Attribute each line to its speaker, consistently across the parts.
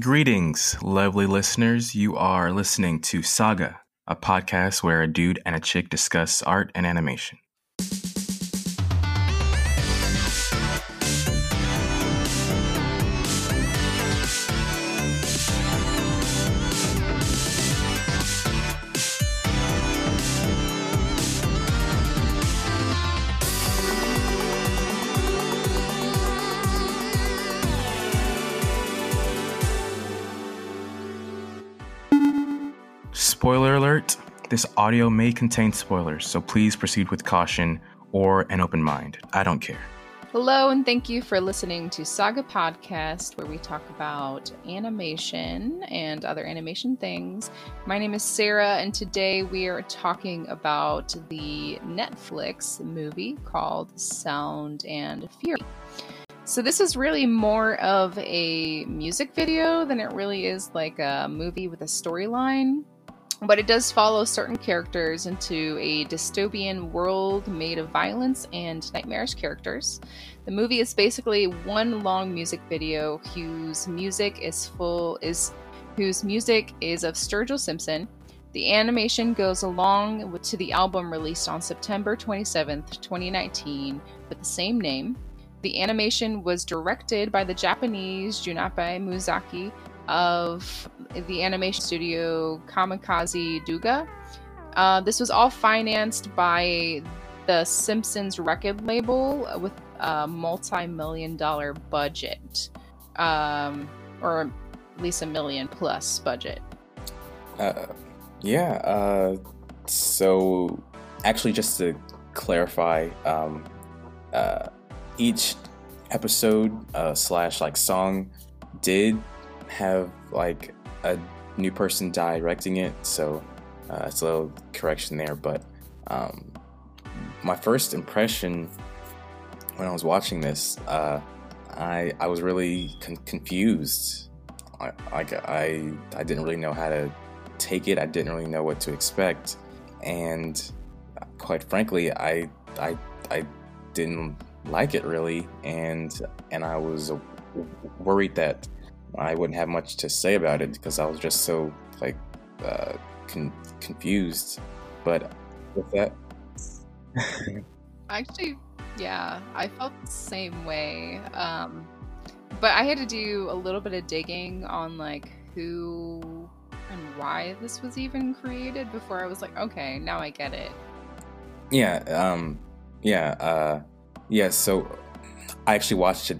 Speaker 1: Greetings, lovely listeners. You are listening to Saga, a podcast where a dude and a chick discuss art and animation. This audio may contain spoilers, so please proceed with caution or an open mind. I don't care.
Speaker 2: Hello, and thank you for listening to Saga Podcast, where we talk about animation and other animation things. My name is Sarah, and today we are talking about the Netflix movie called Sound and Fury. So, this is really more of a music video than it really is like a movie with a storyline but it does follow certain characters into a dystopian world made of violence and nightmarish characters. The movie is basically one long music video whose music is full is whose music is of Sturgill Simpson. The animation goes along to the album released on September 27th, 2019, with the same name. The animation was directed by the Japanese Junpei Mizusaki, of the animation studio Kamikaze Douga. Uh, this was all financed by the Simpsons record label with a multi million dollar budget, um, or at least a million plus budget.
Speaker 3: Uh, yeah, uh, so actually, just to clarify, um, uh, each episode uh, slash like song did have like a new person directing it, so uh, it's a little correction there. But um, my first impression when I was watching this, uh, I I was really con- confused. I, like I I didn't really know how to take it. I didn't really know what to expect, and quite frankly, I I I didn't like it really, and and I was worried that I wouldn't have much to say about it because I was just so like uh, con- confused. But with that,
Speaker 2: actually, yeah, I felt the same way. Um, but I had to do a little bit of digging on like who and why this was even created before I was like, okay, now I get it.
Speaker 3: Yeah, um, yeah, uh, yeah. So I actually watched it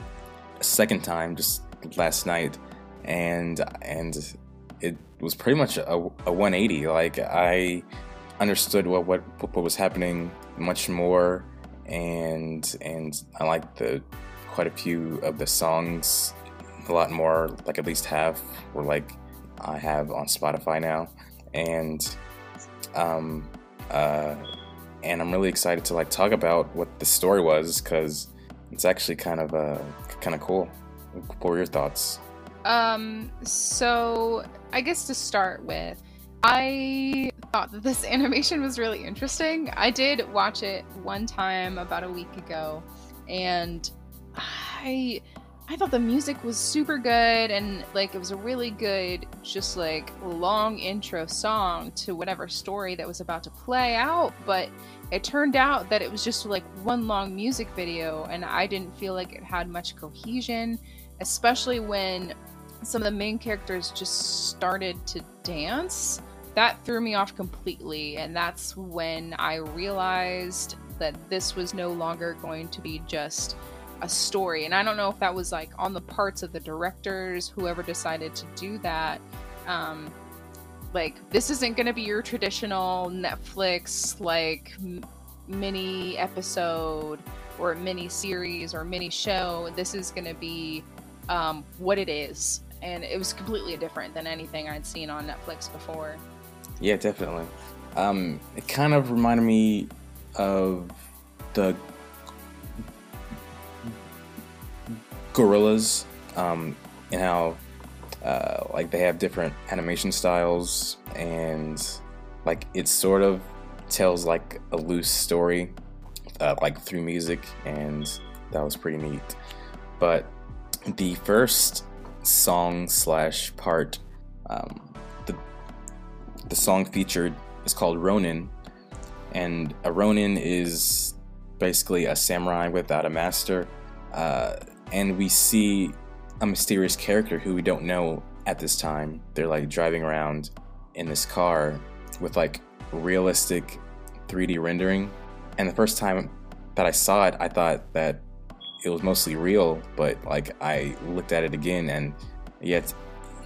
Speaker 3: a second time just last night, and and it was pretty much a, a 180. Like I understood what, what what was happening much more, and and I liked the quite a few of the songs a lot more. Like at least half were like I have on Spotify now, and um uh and I'm really excited to like talk about what the story was because it's actually kind of uh kind of cool. What were your thoughts?
Speaker 2: Um, so I guess to start with, I thought that this animation was really interesting. I did watch it one time about a week ago, and I I thought the music was super good and like it was a really good just like long intro song to whatever story that was about to play out, but it turned out that it was just like one long music video and I didn't feel like it had much cohesion, especially when some of the main characters just started to dance, that threw me off completely. And that's when I realized that this was no longer going to be just a story. And I don't know if that was like on the parts of the directors, whoever decided to do that. Um, like, this isn't going to be your traditional Netflix, like, m- mini episode or mini series or mini show. This is going to be um, what it is and it was completely different than anything I'd seen on Netflix before.
Speaker 3: Yeah, definitely. Um, it kind of reminded me of the Gorillaz um, and how uh, like they have different animation styles, and like it sort of tells like a loose story, uh, like through music, and that was pretty neat. But the first song slash part. Um, the the song featured is called Ronin, and a Ronin is basically a samurai without a master. Uh, and we see a mysterious character who we don't know at this time. They're like driving around in this car with like realistic 3D rendering. And the first time that I saw it, I thought that it was mostly real, but like I looked at it again and yet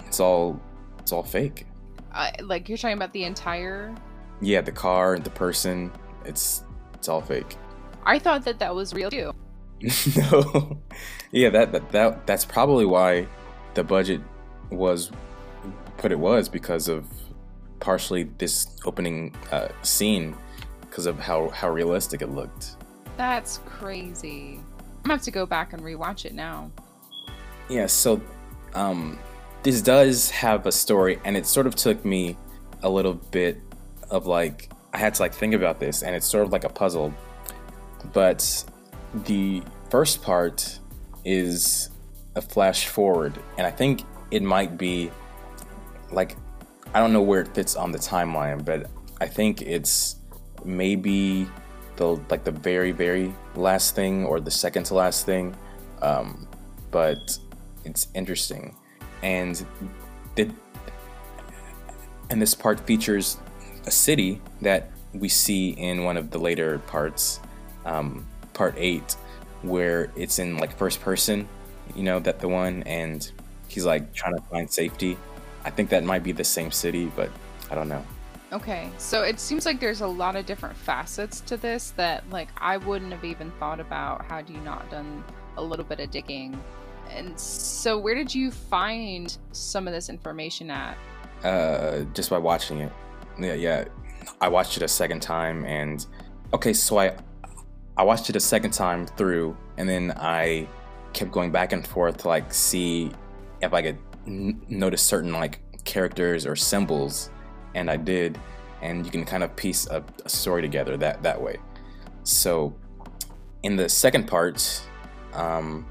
Speaker 3: it's all it's all fake.
Speaker 2: Uh, like you're talking about the entire
Speaker 3: Yeah, the car, the person, it's it's all fake.
Speaker 2: I thought that that was real too.
Speaker 3: no. yeah, that, that that that's probably why the budget was what it was because of partially this opening uh, scene because of how how realistic it looked.
Speaker 2: That's crazy. Gonna have to go back and rewatch it now.
Speaker 3: Yeah, so um, this does have a story, and it sort of took me a little bit of like I had to like think about this, and it's sort of like a puzzle. But the first part is a flash forward, and I think it might be like I don't know where it fits on the timeline, but I think it's maybe the like the very very last thing or the second to last thing. Um, but it's interesting, and it and this part features a city that we see in one of the later parts, um, part eight, where it's in like first person. You know that the one, and he's like trying to find safety. I think that might be the same city, but I don't know.
Speaker 2: Okay, so it seems like there's a lot of different facets to this that like I wouldn't have even thought about had you not done a little bit of digging. And so where did you find some of this information at?
Speaker 3: Uh, just by watching it. Yeah, yeah. I watched it a second time, and okay, so I I watched it a second time through, and then I kept going back and forth to like see if I could n- notice certain like characters or symbols and I did, and you can kind of piece a, a story together that that way. So, in the second part, um,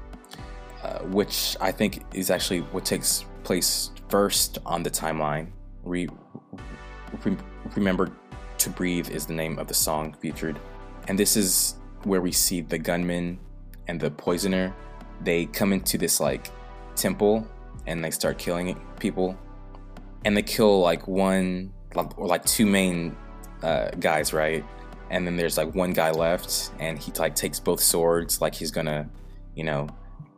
Speaker 3: uh, which I think is actually what takes place first on the timeline, re, re, remember to breathe is the name of the song featured, and this is where we see the gunman and the poisoner. They come into this like temple and they start killing people and they kill like one or like two main uh, guys, right? And then there's like one guy left, and he like takes both swords, like he's gonna, you know,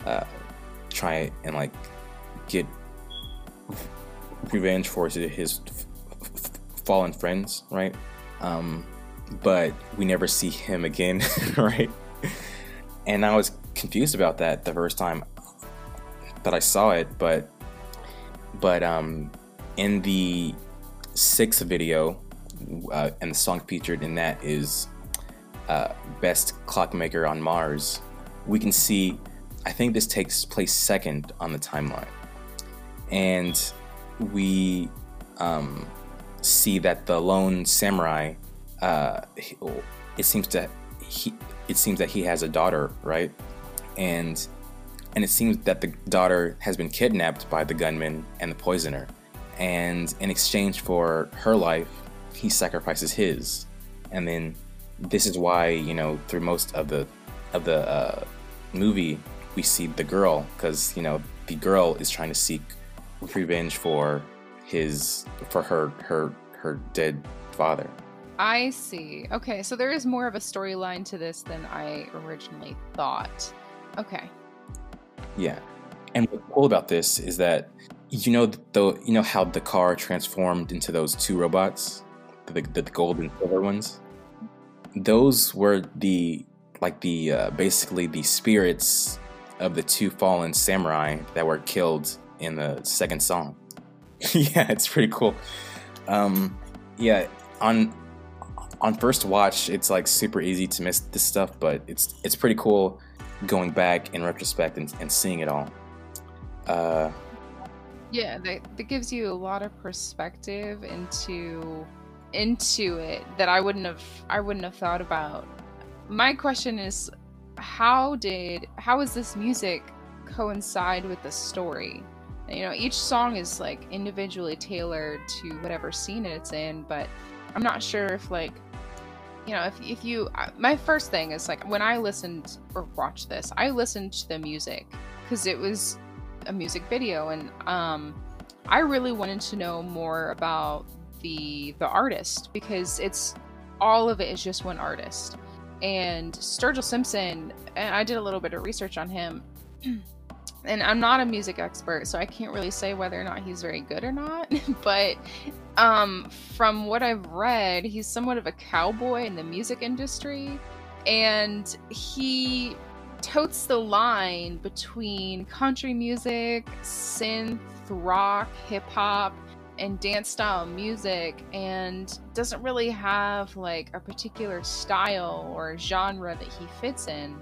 Speaker 3: uh, try and like get revenge for his fallen friends, right? Um, but we never see him again, right? And I was confused about that the first time that I saw it, but but um, in the sixth video, uh, and the song featured in that is uh, Best Clockmaker on Mars. We can see, I think this takes place second on the timeline. And we um, see that the lone samurai, uh, it seems to he, it seems that he has a daughter, right? And and it seems that the daughter has been kidnapped by the gunman and the poisoner and in exchange for her life, he sacrifices his. And then this is why you know through most of the of the uh, movie we see the girl because you know the girl is trying to seek revenge for his for her her her dead father.
Speaker 2: I see. Okay, so there is more of a storyline to this than I originally thought. Okay.
Speaker 3: Yeah. And what's cool about this is that you know the you know how the car transformed into those two robots, the, the, the gold and silver ones. Those were the like the uh, basically the spirits of the two fallen samurai that were killed in the second song. yeah, it's pretty cool. Um, yeah, on on first watch, it's like super easy to miss this stuff, but it's it's pretty cool going back in retrospect and, and seeing it all. Uh,
Speaker 2: yeah, that, that gives you a lot of perspective into into it that I wouldn't have I wouldn't have thought about. My question is how did how is this music coincide with the story? you know, each song is like individually tailored to whatever scene it's in, but I'm not sure if like you know, if if you my first thing is like when I listened or watched this, I listened to the music cuz it was a music video and um I really wanted to know more about the the artist because it's all of it is just one artist. And Sturgill Simpson, and I did a little bit of research on him. and I'm not a music expert, so I can't really say whether or not he's very good or not. but um, from what I've read, he's somewhat of a cowboy in the music industry, and he totes the line between country music, synth, rock, hip hop, and dance style music and doesn't really have like a particular style or genre that he fits in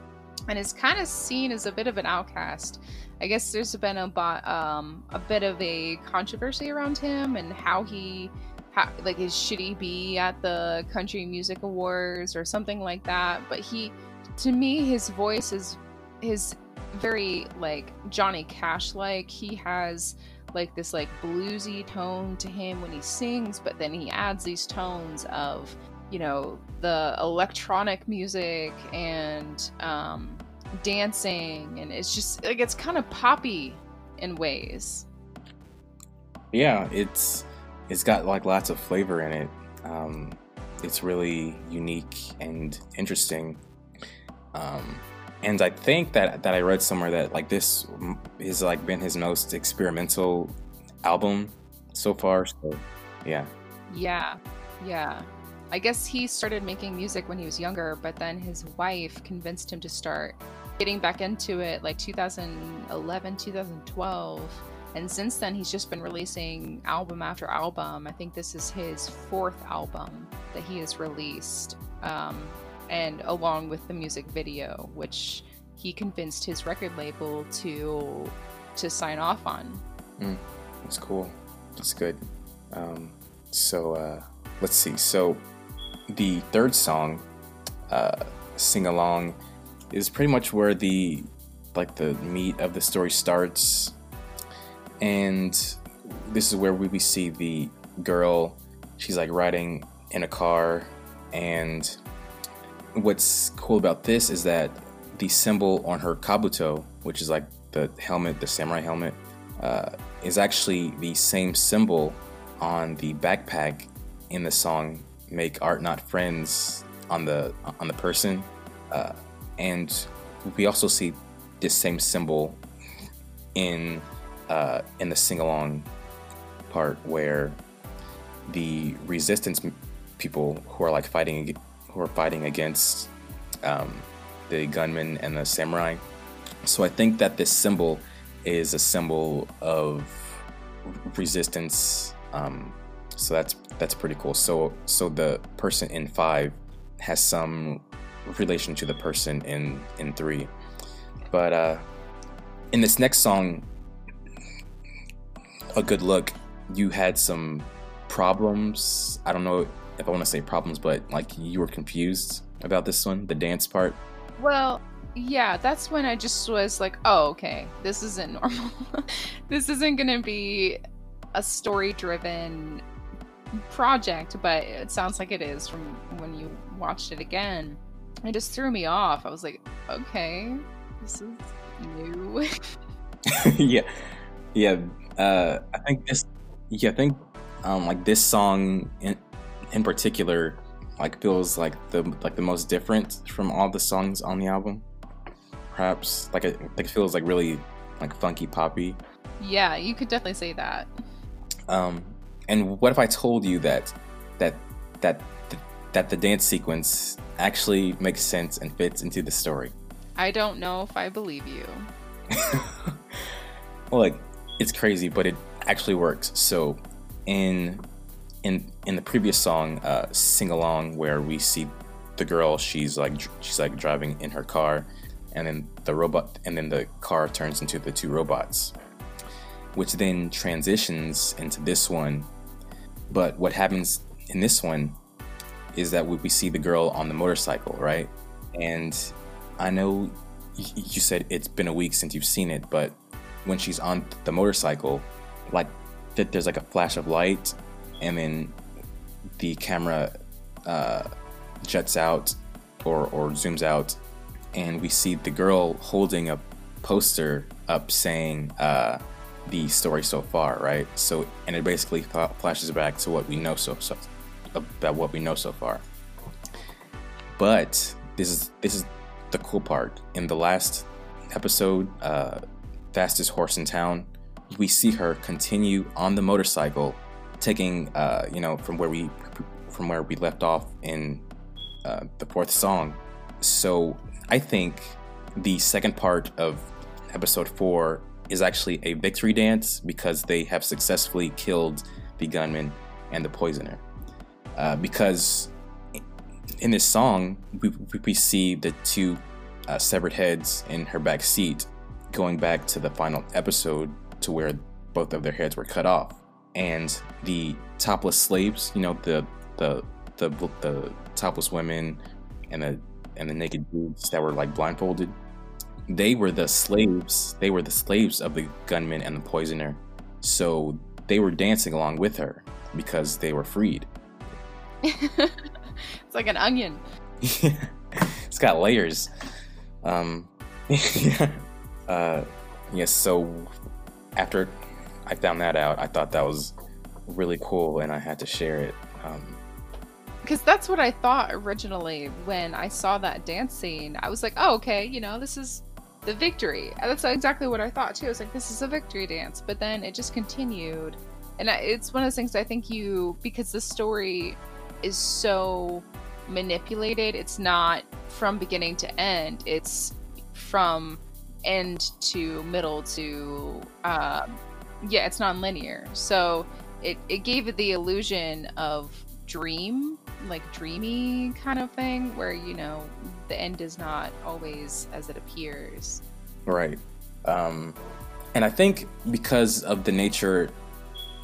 Speaker 2: and is kind of seen as a bit of an outcast. I guess there's been a, um, a bit of a controversy around him and how he, how, like, should he be at the Country Music Awards or something like that. But he, to me, his voice is his very like Johnny Cash like. He has like this like bluesy tone to him when he sings, but then he adds these tones of you know the electronic music and um, dancing, and it's just like it's kind of poppy in ways.
Speaker 3: Yeah, it's it's got like lots of flavor in it. Um, it's really unique and interesting. Um, and I think that that I read somewhere that like this has like been his most experimental album so far. So yeah.
Speaker 2: Yeah, yeah. I guess he started making music when he was younger, but then his wife convinced him to start getting back into it like 2011, 2012. And since then, he's just been releasing album after album. I think this is his fourth album that he has released. Um, and along with the music video, which he convinced his record label to to sign off on.
Speaker 3: Mm, that's cool. That's good. Um, so uh, let's see. So the third song, uh, "Sing Along," is pretty much where the like the meat of the story starts, and this is where we, we see the girl. She's like riding in a car, and what's cool about this is that the symbol on her kabuto, which is like the helmet, the samurai helmet, uh, is actually the same symbol on the backpack in the song "Make Art Not Friends" on the on the person, uh, and we also see this same symbol in uh, in the sing along part where the resistance people who are like fighting who are fighting against um, the gunmen and the samurai. So I think that this symbol is a symbol of resistance. Um, so that's that's pretty cool. So so the person in five has some relation to the person in in three, but uh, in this next song, a good look, you had some problems. I don't know if I want to say problems, but like you were confused about this one, the dance part.
Speaker 2: Well, yeah, that's when I just was like, oh, okay, this isn't normal. this isn't going to be a story driven project, but it sounds like it is from when you watched it again. It just threw me off. I was like, okay, this is new.
Speaker 3: yeah. Yeah. Uh, I think this, yeah, I think um, like this song in, in particular like feels like the like the most different from all the songs on the album. Perhaps like it, like it feels like really like funky poppy.
Speaker 2: Yeah, you could definitely say that.
Speaker 3: Um, and what if I told you that that that that the dance sequence actually makes sense and fits into the story?
Speaker 2: I don't know if I believe you.
Speaker 3: well, like it's crazy, but it actually works. So in in in the previous song, uh, "Sing Along," where we see the girl, she's like she's like driving in her car, and then the robot, and then the car turns into the two robots, which then transitions into this one. But what happens in this one is that we see the girl on the motorcycle, right? And I know you said it's been a week since you've seen it, but when she's on the motorcycle, like there's like a flash of light, and then the camera uh, jets out or or zooms out, and we see the girl holding a poster up saying uh, the story so far, right? So and it basically flashes back to what we know so, so about what we know so far. But this is this is the cool part. In the last episode, uh, fastest horse in town, we see her continue on the motorcycle, taking uh, you know from where we from where we left off in uh, the fourth song. So I think the second part of episode four is actually a victory dance because they have successfully killed the gunman and the poisoner. Uh, because in this song, we, we see the two uh, severed heads in her back seat, going back to the final episode to where both of their heads were cut off, and the topless slaves, you know, the the the, the topless women and the and the naked dudes that were like blindfolded, they were the slaves. They were the slaves of the gunman and the poisoner, so they were dancing along with her because they were freed.
Speaker 2: it's like an onion.
Speaker 3: it's got layers. Um, yeah. Uh, yes. So after I found that out, I thought that was really cool, and I had to share it. Um,
Speaker 2: because that's what I thought originally when I saw that dance scene. I was like, oh, okay, you know, this is the victory. That's exactly what I thought too. I was like, this is a victory dance. But then it just continued. And it's one of those things I think you, because the story is so manipulated. It's not from beginning to end. It's from end to middle to uh, yeah. It's non-linear, so it it gave it the illusion of dream, like dreamy kind of thing, where you know the end is not always as it appears.
Speaker 3: Right. Um, and I think because of the nature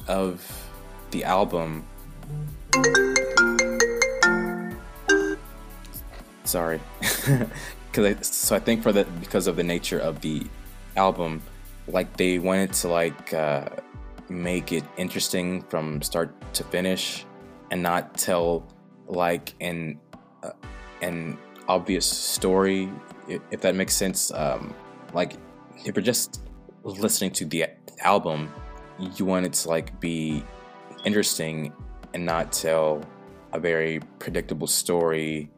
Speaker 3: of the album sorry because so i think for the because of the nature of the album like they wanted to like uh, make it interesting from start to finish and not tell like an uh, an obvious story if, that makes sense. Um, like if you're just listening to the album. You want it to like be interesting and not tell a very predictable story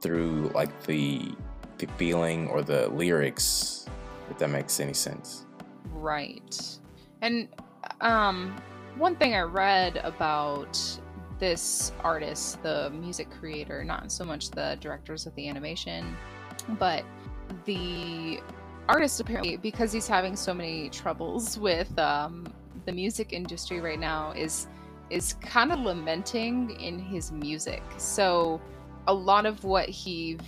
Speaker 3: through like the the feeling or the lyrics if that makes any sense.
Speaker 2: Right. And um one thing i read about this artist the music creator not so much the directors of the animation but the artist apparently because he's having so many troubles with um, the music industry right now is is kind of lamenting in his music. So a lot of what he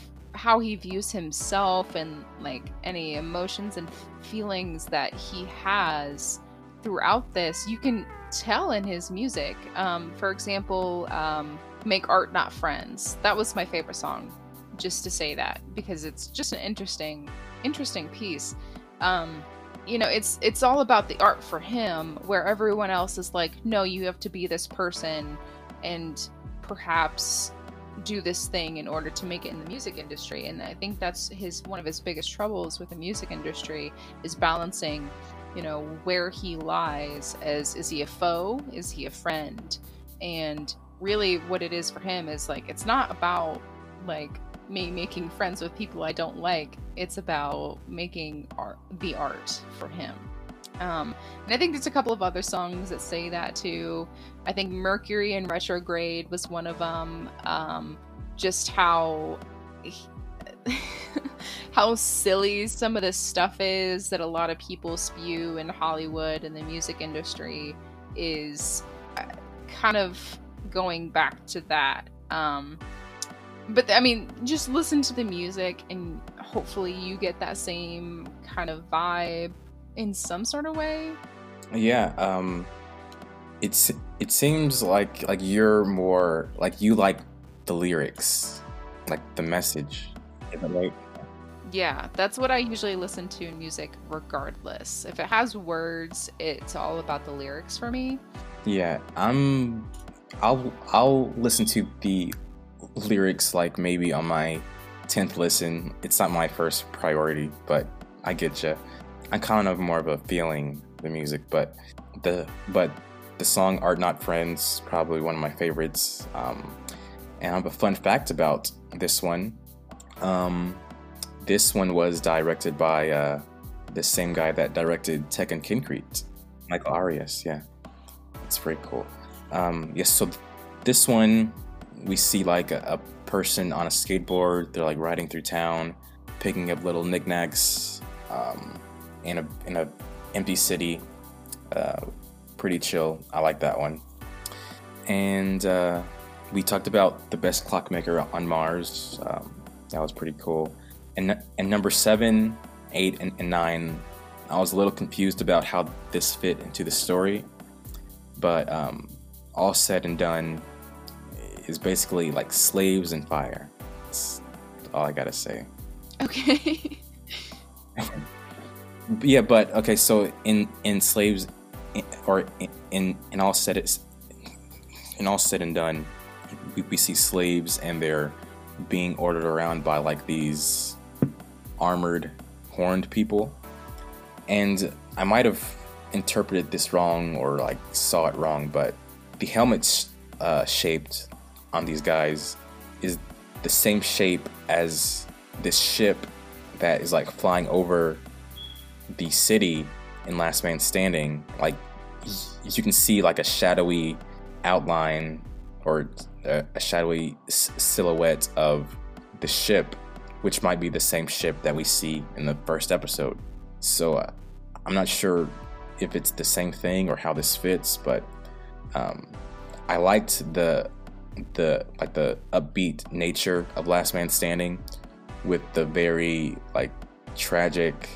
Speaker 2: how he views himself and like any emotions and feelings that he has throughout this you can tell in his music. Um, for example um, make art not friends. That was my favorite song just to say that because it's just an interesting interesting piece. Um, you know it's it's all about the art for him where everyone else is like no you have to be this person and perhaps do this thing in order to make it in the music industry. And i think that's his one of his biggest troubles with the music industry is balancing you know where he lies as is he a foe? Is he a friend? And really what it is for him is like it's not about like me making friends with people i don't like. It's about making art the art for him um, and I think there's a couple of other songs that say that too. I think Mercury in Retrograde was one of them. Um, just how how silly some of this stuff is that a lot of people spew in Hollywood and the music industry is uh, kind of going back to that. Um, but I mean, just listen to the music and hopefully you get that same kind of vibe in some sort of way.
Speaker 3: Yeah, um it's it seems like like you're more like you like the lyrics, like the message. Right?
Speaker 2: Yeah, that's what I usually listen to in music regardless. If it has words, it's all about the lyrics for me.
Speaker 3: Yeah, I'm I'll I'll listen to the lyrics like maybe on my 10th listen. It's not my first priority, but I get you. I'm kind of more of a feeling the music, but the but the song "Art Not Friends" probably one of my favorites. Um, and I have a fun fact about this one. Um, this one was directed by uh, the same guy that directed Tekkonkinkreet, Michael Arias. Yeah, it's pretty cool. Um, yes, so this one we see like a, a, person on a skateboard. They're like riding through town, picking up little knickknacks um, in a in a empty city. Uh, pretty chill. I like that one. And uh, we talked about the best clockmaker on Mars. Um, that was pretty cool. And and number seven, eight, and, and nine, I was a little confused about how this fit into the story. But um, all said and done, is basically like slaves and fire. That's all I gotta say.
Speaker 2: Okay.
Speaker 3: yeah, but okay. So in in slaves, or in in all said it's in all said and done, we, we see slaves and they're being ordered around by like these armored, horned people, and I might have interpreted this wrong or like saw it wrong, but the helmets uh, shaped on these guys is the same shape as this ship that is like flying over the city in Last Man Standing. Like you can see like a shadowy outline or a, shadowy s- silhouette of the ship, which might be the same ship that we see in the first episode. So uh, I'm not sure if it's the same thing or how this fits, but um, I liked the the like the upbeat nature of Last Man Standing with the very like tragic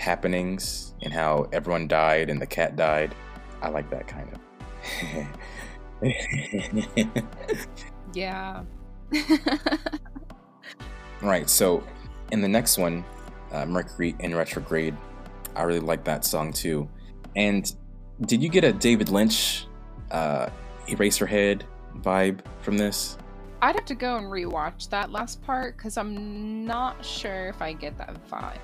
Speaker 3: happenings and how everyone died and the cat died. I like that kind
Speaker 2: of. yeah.
Speaker 3: right. So in the next one, uh, Mercury in retrograde, I really like that song too. And did you get a David Lynch uh, Eraserhead vibe from this?
Speaker 2: I'd have to go and rewatch that last part because I'm not sure if I get that vibe.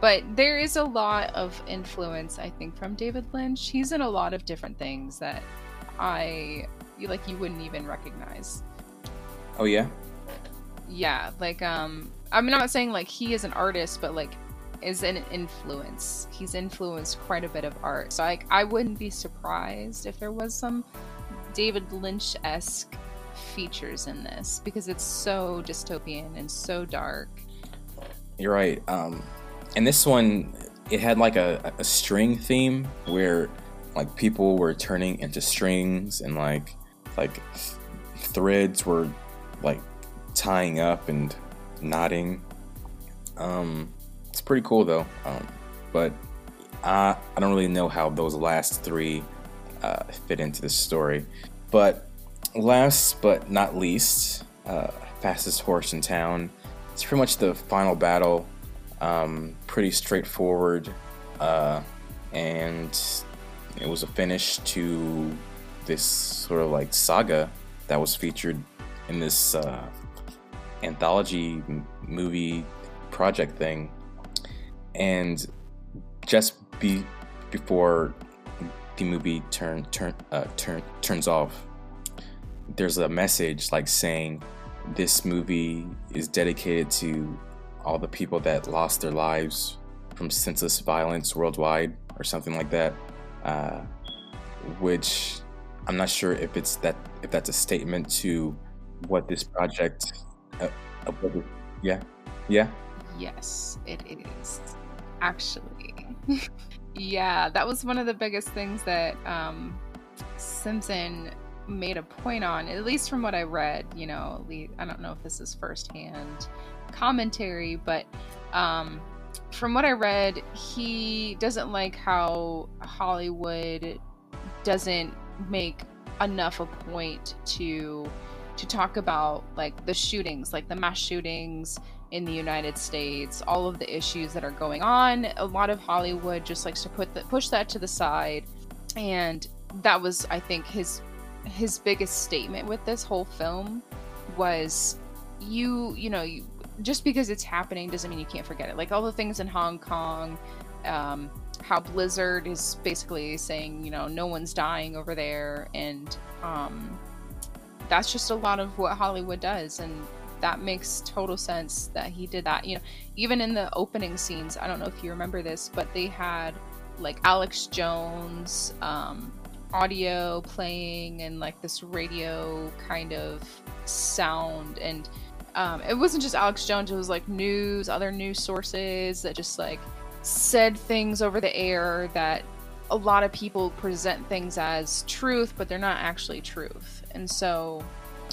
Speaker 2: But there is a lot of influence, I think, from David Lynch. He's in a lot of different things that I like you wouldn't even recognize.
Speaker 3: Oh yeah?
Speaker 2: Yeah, like um I'm not saying like he is an artist, but like is an influence. He's influenced quite a bit of art. So like I wouldn't be surprised if there was some David Lynch esque features in this because it's so dystopian and so dark.
Speaker 3: You're right. Um, and this one, it had like a, a string theme where like people were turning into strings and like like threads were like tying up and knotting. Um, it's pretty cool though. Um, but I I don't really know how those last three uh, fit into the story. But last but not least, uh, fastest horse in town. It's pretty much the final battle. Um, pretty straightforward, uh, and it was a finish to this sort of like saga that was featured in this uh, anthology movie project thing. And just be before the movie turn turn uh, turn turns off, there's a message like saying this movie is dedicated to all the people that lost their lives from senseless violence worldwide or something like that. Uh, which I'm not sure if it's that if that's a statement to what this project. Uh, uh, yeah, yeah.
Speaker 2: Yes, it is. Actually. Yeah, that was one of the biggest things that um, Simpson made a point on, at least from what I read. You know, I don't know if this is firsthand commentary, but um, from what I read, he doesn't like how Hollywood doesn't make enough a point to to talk about like the shootings, like the mass shootings in the United States, all of the issues that are going on. A lot of Hollywood just likes to put the, push that to the side, and that was, I think, his his biggest statement with this whole film was you you know you, just because it's happening doesn't mean you can't forget it. Like all the things in hong kong um, how blizzard is basically saying you know no one's dying over there. And um, that's just a lot of what hollywood does. And that makes total sense that he did that. You know even in the opening scenes i don't know if you remember this but they had like alex jones um, audio playing and like this radio kind of sound. And um, it wasn't just alex jones it was like news other news sources that just like said things over the air that a lot of people present things as truth but they're not actually truth. And so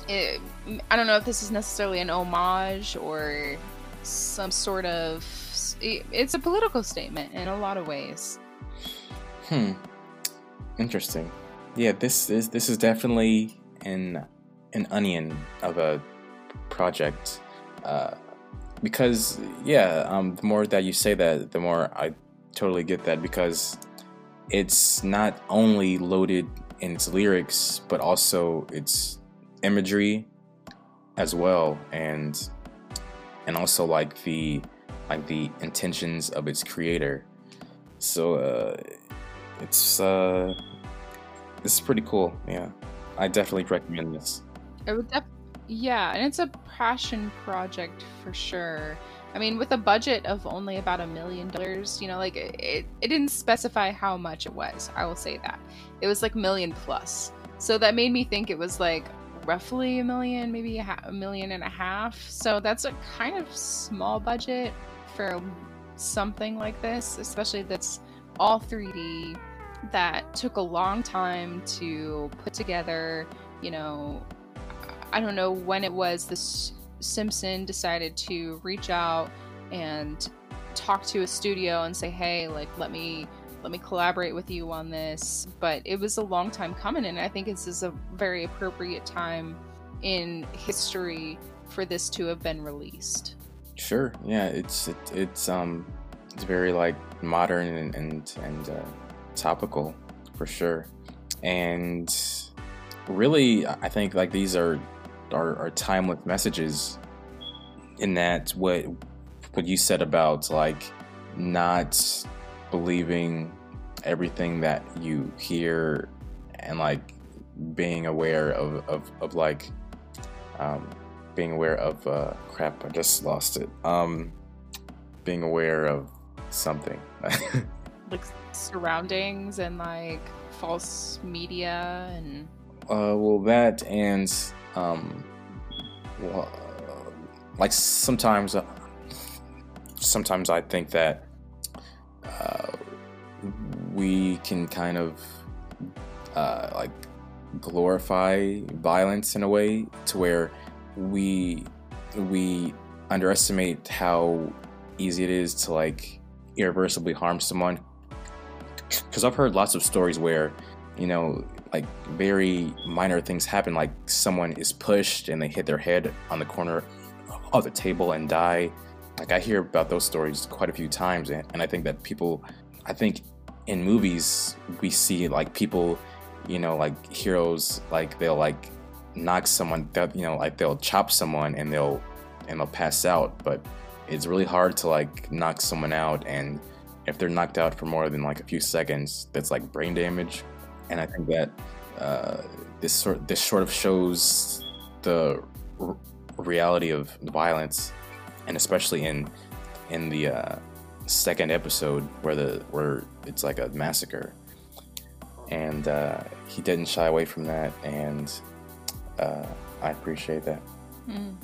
Speaker 2: it, i don't know if this is necessarily an homage or some sort of it's a political statement in a lot of ways.
Speaker 3: Hmm. Interesting. Yeah, this is this is definitely an an onion of a project. Uh, because yeah, um, the more that you say that, the more I totally get that because it's not only loaded in its lyrics, but also its imagery as well, and and also like the like the intentions of its creator. So uh, it's uh, is pretty cool. Yeah, I definitely recommend this.
Speaker 2: I would def- yeah, and it's a passion project for sure. I mean, with a budget of only about a million dollars, you know, like it, it didn't specify how much it was. I will say that it was like million plus. So that made me think it was like roughly a million, maybe a, ha- a million and a half. So that's a kind of small budget for something like this, especially that's all 3D that took a long time to put together. You know, I don't know when it was this Simpson decided to reach out and talk to a studio and say, "Hey, like let me let me collaborate with you on this." But it was a long time coming and I think this is a very appropriate time in history for this to have been released.
Speaker 3: Sure. Yeah, it's it, it's um it's very like modern and and, and uh, topical for sure. And really, I think like these are are, time with messages in that what what you said about like not believing everything that you hear and like being aware of, of, of like um, being aware of uh, crap i just lost it. Um, being aware of something.
Speaker 2: Like surroundings and like false media and
Speaker 3: uh well that and um well, like sometimes uh, sometimes i think that uh we can kind of uh like glorify violence in a way to where we we underestimate how easy it is to like irreversibly harm someone. Because I've heard lots of stories where, you know, like very minor things happen, like someone is pushed and they hit their head on the corner of the table and die. Like I hear about those stories quite a few times, and, and I think that people, I think in movies we see like people, you know, like heroes, like they'll like knock someone, that you know, like they'll chop someone and they'll and they'll pass out, but it's really hard to like knock someone out and if they're knocked out for more than like a few seconds, that's like brain damage. And I think that uh, this sort this sort of shows the r- reality of violence, and especially in in the uh, second episode where the where it's like a massacre, and uh, he didn't shy away from that, and uh, I appreciate that.
Speaker 2: Mm.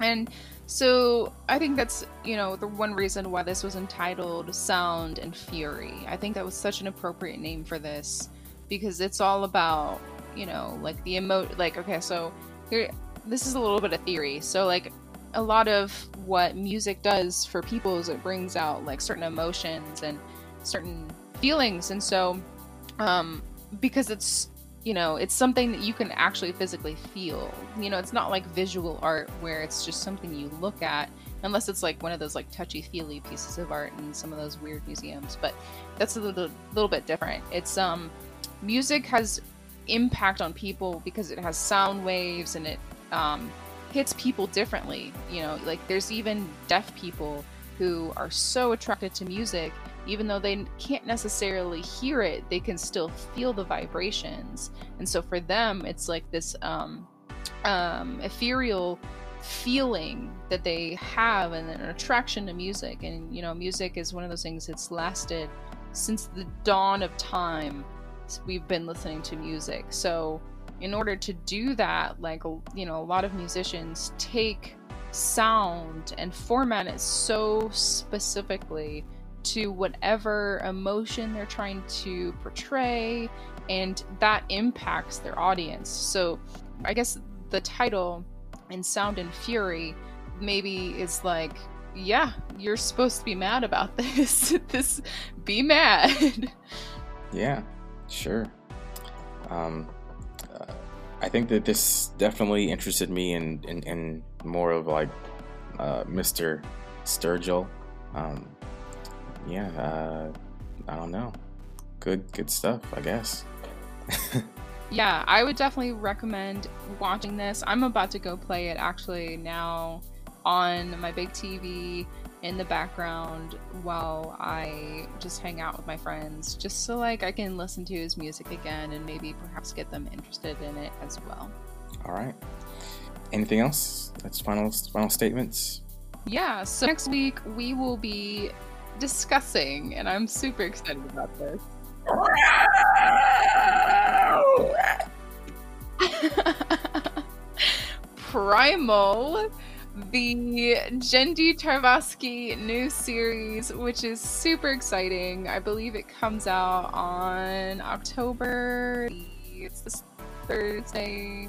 Speaker 2: And so I think that's, you know, the one reason why this was entitled Sound and Fury. I think that was such an appropriate name for this because it's all about, you know, like the emo like okay, so here this is a little bit of theory. So like a lot of what music does for people is it brings out like certain emotions and certain feelings and so um because it's you know, it's something that you can actually physically feel. You know, it's not like visual art where it's just something you look at, unless it's like one of those like touchy feely pieces of art in some of those weird museums. But that's a little, little bit different. It's um, music has impact on people because it has sound waves and it um, hits people differently. You know, like there's even deaf people who are so attracted to music even though they can't necessarily hear it, they can still feel the vibrations. And so for them, it's like this um, um, ethereal feeling that they have and an attraction to music. And, you know, music is one of those things that's lasted since the dawn of time. We've been listening to music. So, in order to do that, like, you know, a lot of musicians take sound and format it so specifically to whatever emotion they're trying to portray, and that impacts their audience. So, I guess the title in Sound and Fury maybe is like, yeah, you're supposed to be mad about this. this, be mad.
Speaker 3: yeah, sure. Um, uh, I think that this definitely interested me in, in, in more of like uh, Mr. Sturgill. Um, yeah, uh, I don't know. Good, good stuff, I guess.
Speaker 2: yeah, I would definitely recommend watching this. I'm about to go play it actually now on my big TV in the background while I just hang out with my friends, just so like I can listen to his music again and maybe perhaps get them interested in it as well.
Speaker 3: All right. Anything else? That's final final statements.
Speaker 2: Yeah. So next week we will be discussing, and I'm super excited about this. Primal, the Genndy Tartakovsky new series, which is super exciting. I believe it comes out on October. It's this Thursday.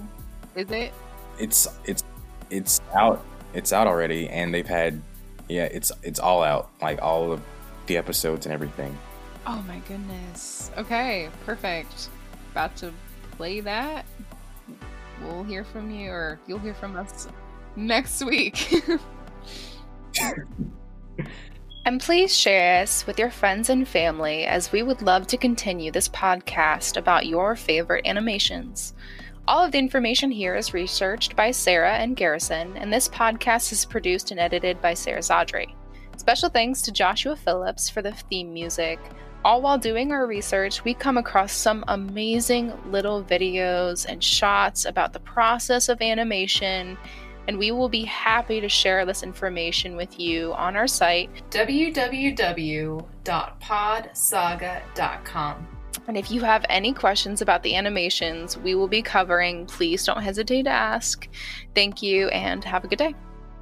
Speaker 2: Is it?
Speaker 3: It's it's it's out. It's out already, and they've had yeah, it's it's all out, like all of the episodes and everything.
Speaker 2: Oh my goodness. Okay, perfect. About to play that. We'll hear from you, or you'll hear from us next week. and please share us with your friends and family as we would love to continue this podcast about your favorite animations. All of the information here is researched by Sarah and Garrison, and this podcast is produced and edited by Sarah Zadri. Special thanks to Joshua Phillips for the theme music. All while doing our research, we come across some amazing little videos and shots about the process of animation, and we will be happy to share this information with you on our site www.podsaga.com. And if you have any questions about the animations we will be covering, please don't hesitate to ask. Thank you and have a good day.